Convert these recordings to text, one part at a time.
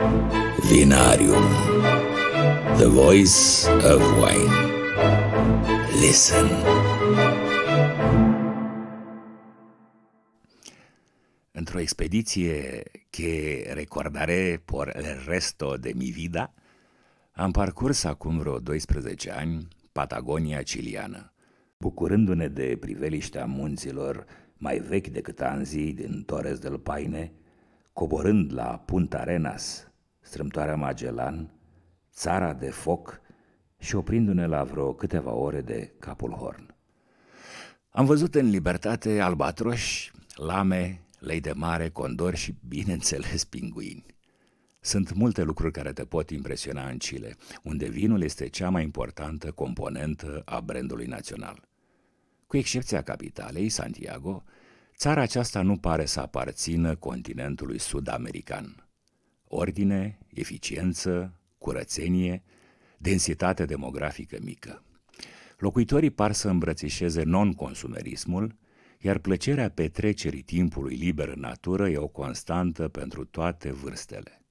Vinarium. The voice of wine. Listen. Într-o expediție che recordaré por el resto de mi vida, am parcurs acum vreo 12 ani Patagonia ciliană, bucurându-ne de priveliștea munților mai vechi decât Anzi din Torres del Paine, coborând la Punta Arenas, strâmtoarea Magellan, țara de foc și oprindu-ne la vreo câteva ore de Capul Horn. Am văzut în libertate albatroși, lame, lei de mare, condori și, bineînțeles, pinguini. Sunt multe lucruri care te pot impresiona în Chile, unde vinul este cea mai importantă componentă a brandului național. Cu excepția capitalei, Santiago, țara aceasta nu pare să aparțină continentului sud-american. Ordine, eficiență, curățenie, densitate demografică mică. Locuitorii par să îmbrățișeze non-consumerismul, iar plăcerea petrecerii timpului liber în natură e o constantă pentru toate vârstele.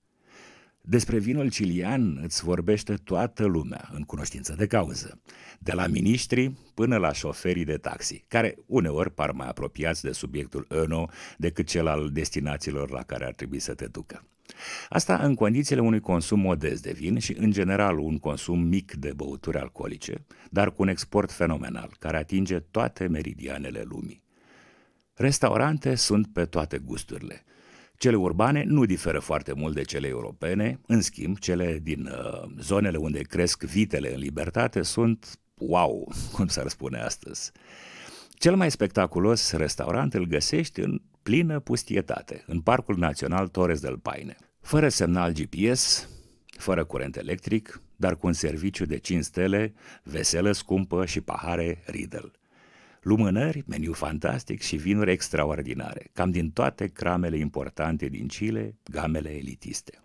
Despre vinul cilian îți vorbește toată lumea, în cunoștință de cauză, de la miniștri până la șoferii de taxi, care uneori par mai apropiați de subiectul ăno decât cel al destinațiilor la care ar trebui să te ducă. Asta în condițiile unui consum modest de vin și, în general, un consum mic de băuturi alcoolice, dar cu un export fenomenal, care atinge toate meridianele lumii. Restaurante sunt pe toate gusturile – cele urbane nu diferă foarte mult de cele europene, în schimb, cele din uh, zonele unde cresc vitele în libertate sunt wow, cum s-ar spune astăzi. Cel mai spectaculos restaurant îl găsești în plină pustietate, în Parcul Național Torres del Paine. Fără semnal GPS, fără curent electric, dar cu un serviciu de 5 stele, veselă scumpă și pahare Riedel lumânări, meniu fantastic și vinuri extraordinare, cam din toate cramele importante din Chile, gamele elitiste.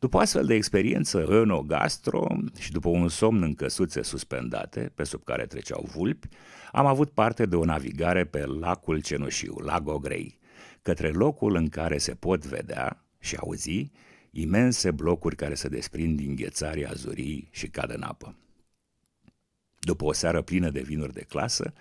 După astfel de experiență eno-gastro și după un somn în căsuțe suspendate, pe sub care treceau vulpi, am avut parte de o navigare pe lacul cenușiu, Lago Grey, către locul în care se pot vedea și auzi imense blocuri care se desprind din ghețarii azurii și cad în apă. După o seară plină de vinuri de clasă,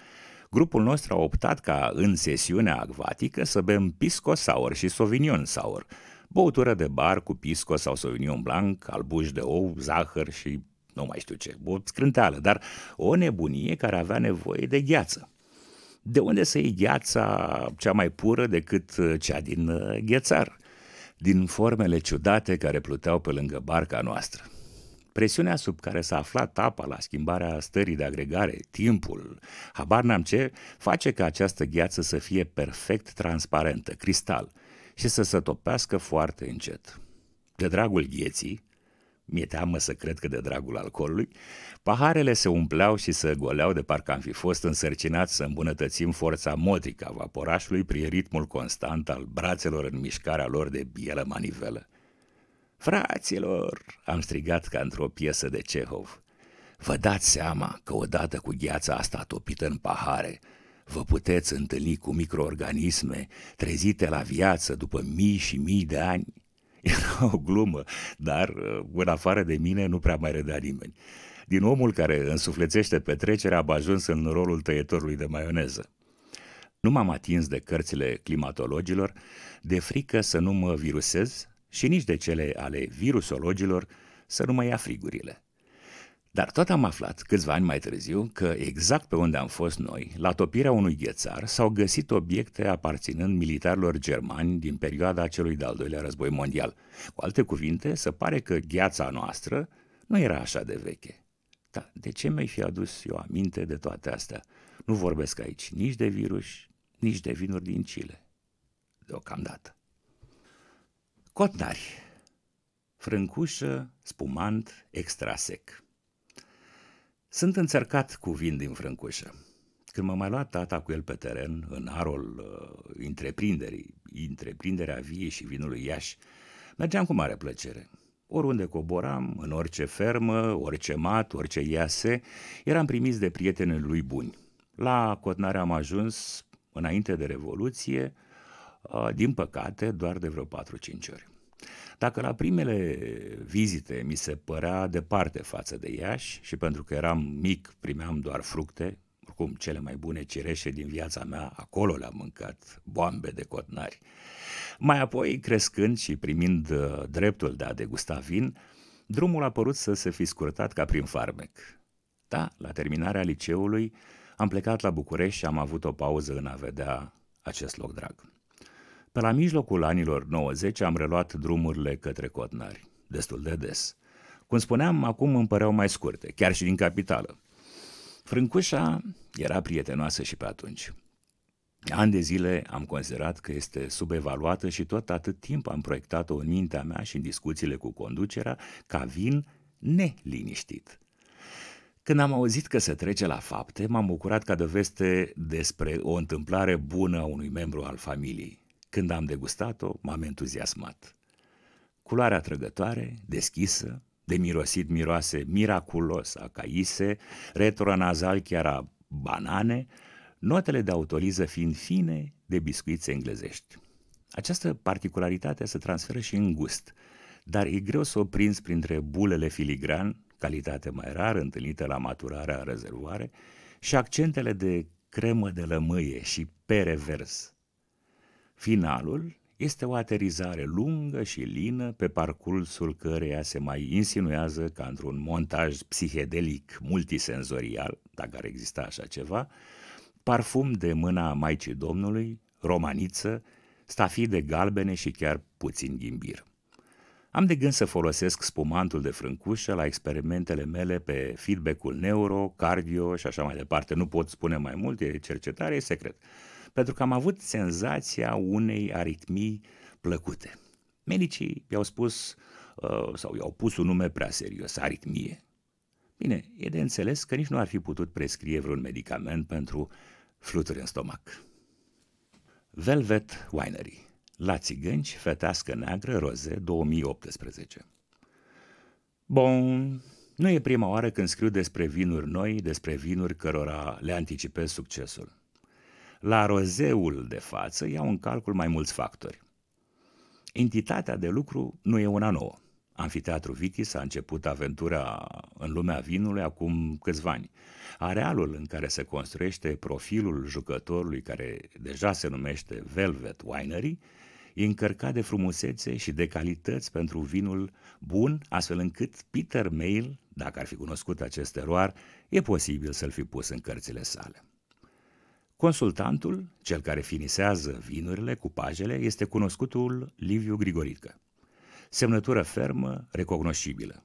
grupul nostru a optat ca în sesiunea acvatică să bem pisco sour și sauvignon sour, băutură de bar cu pisco sau sauvignon blanc, albuș de ou, zahăr și nu mai știu ce, o scrânteală, dar o nebunie care avea nevoie de gheață. De unde să iei gheața cea mai pură decât cea din uh, ghețar? Din formele ciudate care pluteau pe lângă barca noastră. Presiunea sub care s-a aflat apa la schimbarea stării de agregare, timpul, habar n-am ce, face ca această gheață să fie perfect transparentă, cristal, și să se topească foarte încet. De dragul gheții, mi-e teamă să cred că de dragul alcoolului, paharele se umpleau și se goleau de parcă am fi fost însărcinați să îmbunătățim forța motrică a vaporașului prin ritmul constant al brațelor în mișcarea lor de bielă manivelă. Fraților, am strigat ca într-o piesă de Cehov. Vă dați seama că odată cu gheața asta topită în pahare, vă puteți întâlni cu microorganisme trezite la viață după mii și mii de ani? Era o glumă, dar în afară de mine nu prea mai râdea nimeni. Din omul care însuflețește petrecerea am ajuns în rolul tăietorului de maioneză. Nu m-am atins de cărțile climatologilor, de frică să nu mă virusez și nici de cele ale virusologilor să nu mai ia frigurile. Dar tot am aflat câțiva ani mai târziu că exact pe unde am fost noi, la topirea unui ghețar, s-au găsit obiecte aparținând militarilor germani din perioada celui de-al doilea război mondial. Cu alte cuvinte, se pare că gheața noastră nu era așa de veche. Dar de ce mi-ai fi adus eu aminte de toate astea? Nu vorbesc aici nici de virus, nici de vinuri din Chile. Deocamdată. Cotnari. Frâncușă, spumant, extra sec. Sunt înțărcat cu vin din frâncușă. Când m-a mai luat tata cu el pe teren, în arul uh, întreprinderii, întreprinderea vie și vinului Iași, mergeam cu mare plăcere. Oriunde coboram, în orice fermă, orice mat, orice iase, eram primiți de prietenii lui buni. La Cotnare am ajuns, înainte de Revoluție, din păcate, doar de vreo 4-5 ori. Dacă la primele vizite mi se părea departe față de Iași și pentru că eram mic primeam doar fructe, oricum cele mai bune cireșe din viața mea, acolo le-am mâncat, boambe de cotnari. Mai apoi, crescând și primind uh, dreptul de a degusta vin, drumul a părut să se fi scurtat ca prin farmec. Da, la terminarea liceului am plecat la București și am avut o pauză în a vedea acest loc drag. Pe la mijlocul anilor 90 am reluat drumurile către Cotnari, destul de des. Cum spuneam, acum îmi păreau mai scurte, chiar și din capitală. Frâncușa era prietenoasă și pe atunci. Ani de zile am considerat că este subevaluată și tot atât timp am proiectat-o în mintea mea și în discuțiile cu conducerea ca vin neliniștit. Când am auzit că se trece la fapte, m-am bucurat ca de veste despre o întâmplare bună a unui membru al familiei. Când am degustat-o, m-am entuziasmat. Culoarea trăgătoare, deschisă, de mirosit miroase miraculos a caise, retronazal chiar a banane, notele de autoliză fiind fine de biscuiți englezești. Această particularitate se transferă și în gust, dar e greu să o prinzi printre bulele filigran, calitate mai rar întâlnită la maturarea în rezervoare, și accentele de cremă de lămâie și pere vers. Finalul este o aterizare lungă și lină pe parcursul căreia se mai insinuează ca într-un montaj psihedelic multisenzorial, dacă ar exista așa ceva, parfum de mâna Maicii Domnului, romaniță, stafide galbene și chiar puțin ghimbir. Am de gând să folosesc spumantul de frâncușă la experimentele mele pe feedback-ul neuro, cardio și așa mai departe. Nu pot spune mai mult, e cercetare, e secret pentru că am avut senzația unei aritmii plăcute. Medicii i-au spus uh, sau i-au pus un nume prea serios, aritmie. Bine, e de înțeles că nici nu ar fi putut prescrie vreun medicament pentru fluturi în stomac. Velvet Winery La țigănci, fetească neagră, roze, 2018 Bun, nu e prima oară când scriu despre vinuri noi, despre vinuri cărora le anticipez succesul. La rozeul de față iau în calcul mai mulți factori. Entitatea de lucru nu e una nouă. Amfiteatru Vitis a început aventura în lumea vinului acum câțiva ani. Arealul în care se construiește profilul jucătorului, care deja se numește Velvet Winery, e încărcat de frumusețe și de calități pentru vinul bun, astfel încât Peter Mail, dacă ar fi cunoscut acest eroar, e posibil să-l fi pus în cărțile sale. Consultantul, cel care finisează vinurile, cupajele, este cunoscutul Liviu Grigorică. Semnătură fermă, recognoscibilă.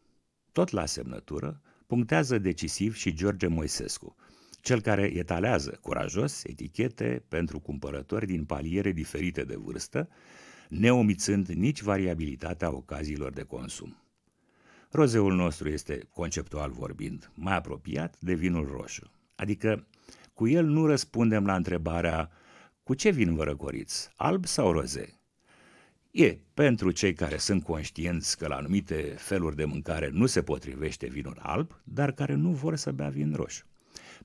Tot la semnătură punctează decisiv și George Moisescu, cel care etalează curajos etichete pentru cumpărători din paliere diferite de vârstă, neomițând nici variabilitatea ocaziilor de consum. Rozeul nostru este, conceptual vorbind, mai apropiat de vinul roșu, adică cu el nu răspundem la întrebarea cu ce vin vă răcoriți, alb sau roze? E pentru cei care sunt conștienți că la anumite feluri de mâncare nu se potrivește vinul alb, dar care nu vor să bea vin roșu.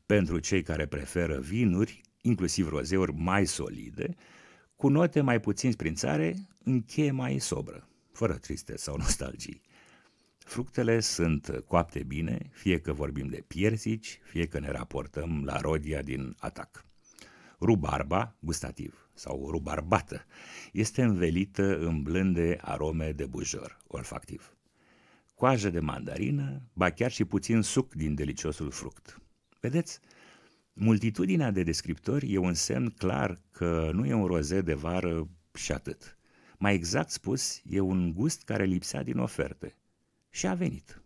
Pentru cei care preferă vinuri, inclusiv rozeuri mai solide, cu note mai puțin sprințare, încheie mai sobră, fără triste sau nostalgii. Fructele sunt coapte bine, fie că vorbim de piersici, fie că ne raportăm la rodia din atac. Rubarba, gustativ, sau rubarbată, este învelită în blânde arome de bujor, olfactiv. Coajă de mandarină, ba chiar și puțin suc din deliciosul fruct. Vedeți, multitudinea de descriptori e un semn clar că nu e un roze de vară și atât. Mai exact spus, e un gust care lipsea din oferte – și a venit.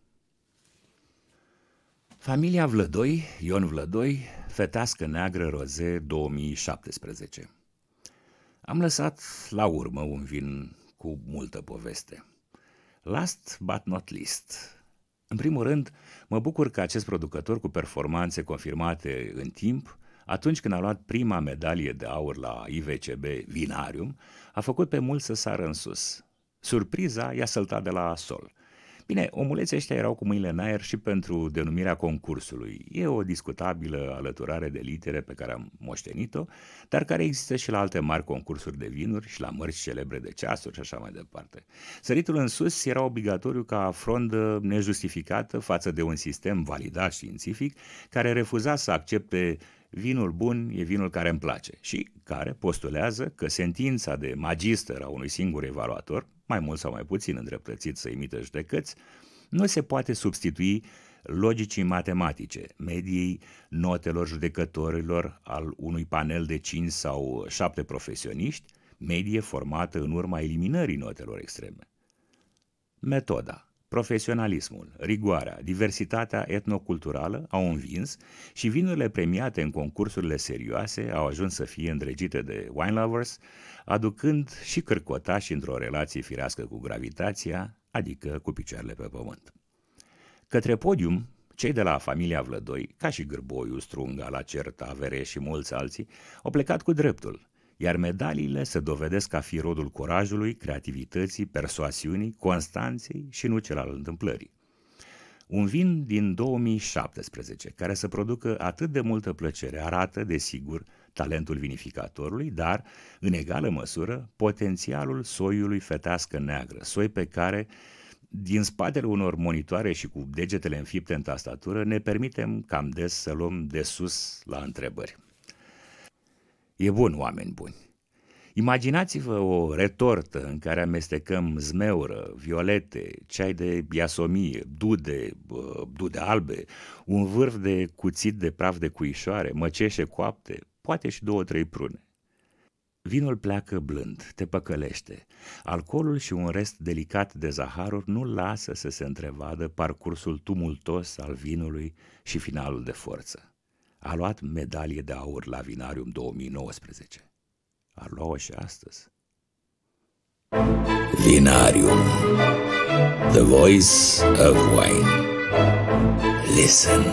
Familia Vlădoi, Ion Vlădoi, fetească neagră roze 2017. Am lăsat la urmă un vin cu multă poveste. Last but not least. În primul rând, mă bucur că acest producător cu performanțe confirmate în timp, atunci când a luat prima medalie de aur la IVCB Vinarium, a făcut pe mulți să sară în sus. Surpriza i-a săltat de la sol – Bine, omuleții ăștia erau cu mâinile în aer și pentru denumirea concursului. E o discutabilă alăturare de litere pe care am moștenit-o, dar care există și la alte mari concursuri de vinuri și la mărci celebre de ceasuri și așa mai departe. Săritul în sus era obligatoriu ca frondă nejustificată față de un sistem validat științific care refuza să accepte vinul bun e vinul care îmi place și care postulează că sentința de magister a unui singur evaluator, mai mult sau mai puțin îndreptățit să imite judecăți, nu se poate substitui logicii matematice, mediei notelor judecătorilor al unui panel de 5 sau 7 profesioniști, medie formată în urma eliminării notelor extreme. Metoda Profesionalismul, rigoarea, diversitatea etnoculturală au învins și vinurile premiate în concursurile serioase au ajuns să fie îndrăgite de wine lovers, aducând și cârcotași într-o relație firească cu gravitația, adică cu picioarele pe pământ. Către podium, cei de la familia Vlădoi, ca și Gârboiu, Strunga, La Certa, Avere și mulți alții, au plecat cu dreptul – iar medaliile se dovedesc a fi rodul curajului, creativității, persoasiunii, constanței și nu cel al întâmplării. Un vin din 2017 care să producă atât de multă plăcere arată, desigur, talentul vinificatorului, dar, în egală măsură, potențialul soiului fetească neagră, soi pe care, din spatele unor monitoare și cu degetele înfipte în tastatură, ne permitem cam des să luăm de sus la întrebări. E bun, oameni buni. Imaginați-vă o retortă în care amestecăm zmeură, violete, ceai de biasomie, dude, dude albe, un vârf de cuțit de praf de cuișoare, măceșe coapte, poate și două-trei prune. Vinul pleacă blând, te păcălește. Alcoolul și un rest delicat de zaharuri nu lasă să se întrevadă parcursul tumultos al vinului și finalul de forță a luat medalie de aur la Vinarium 2019. Ar lua-o și astăzi. Vinarium The Voice of Wine Listen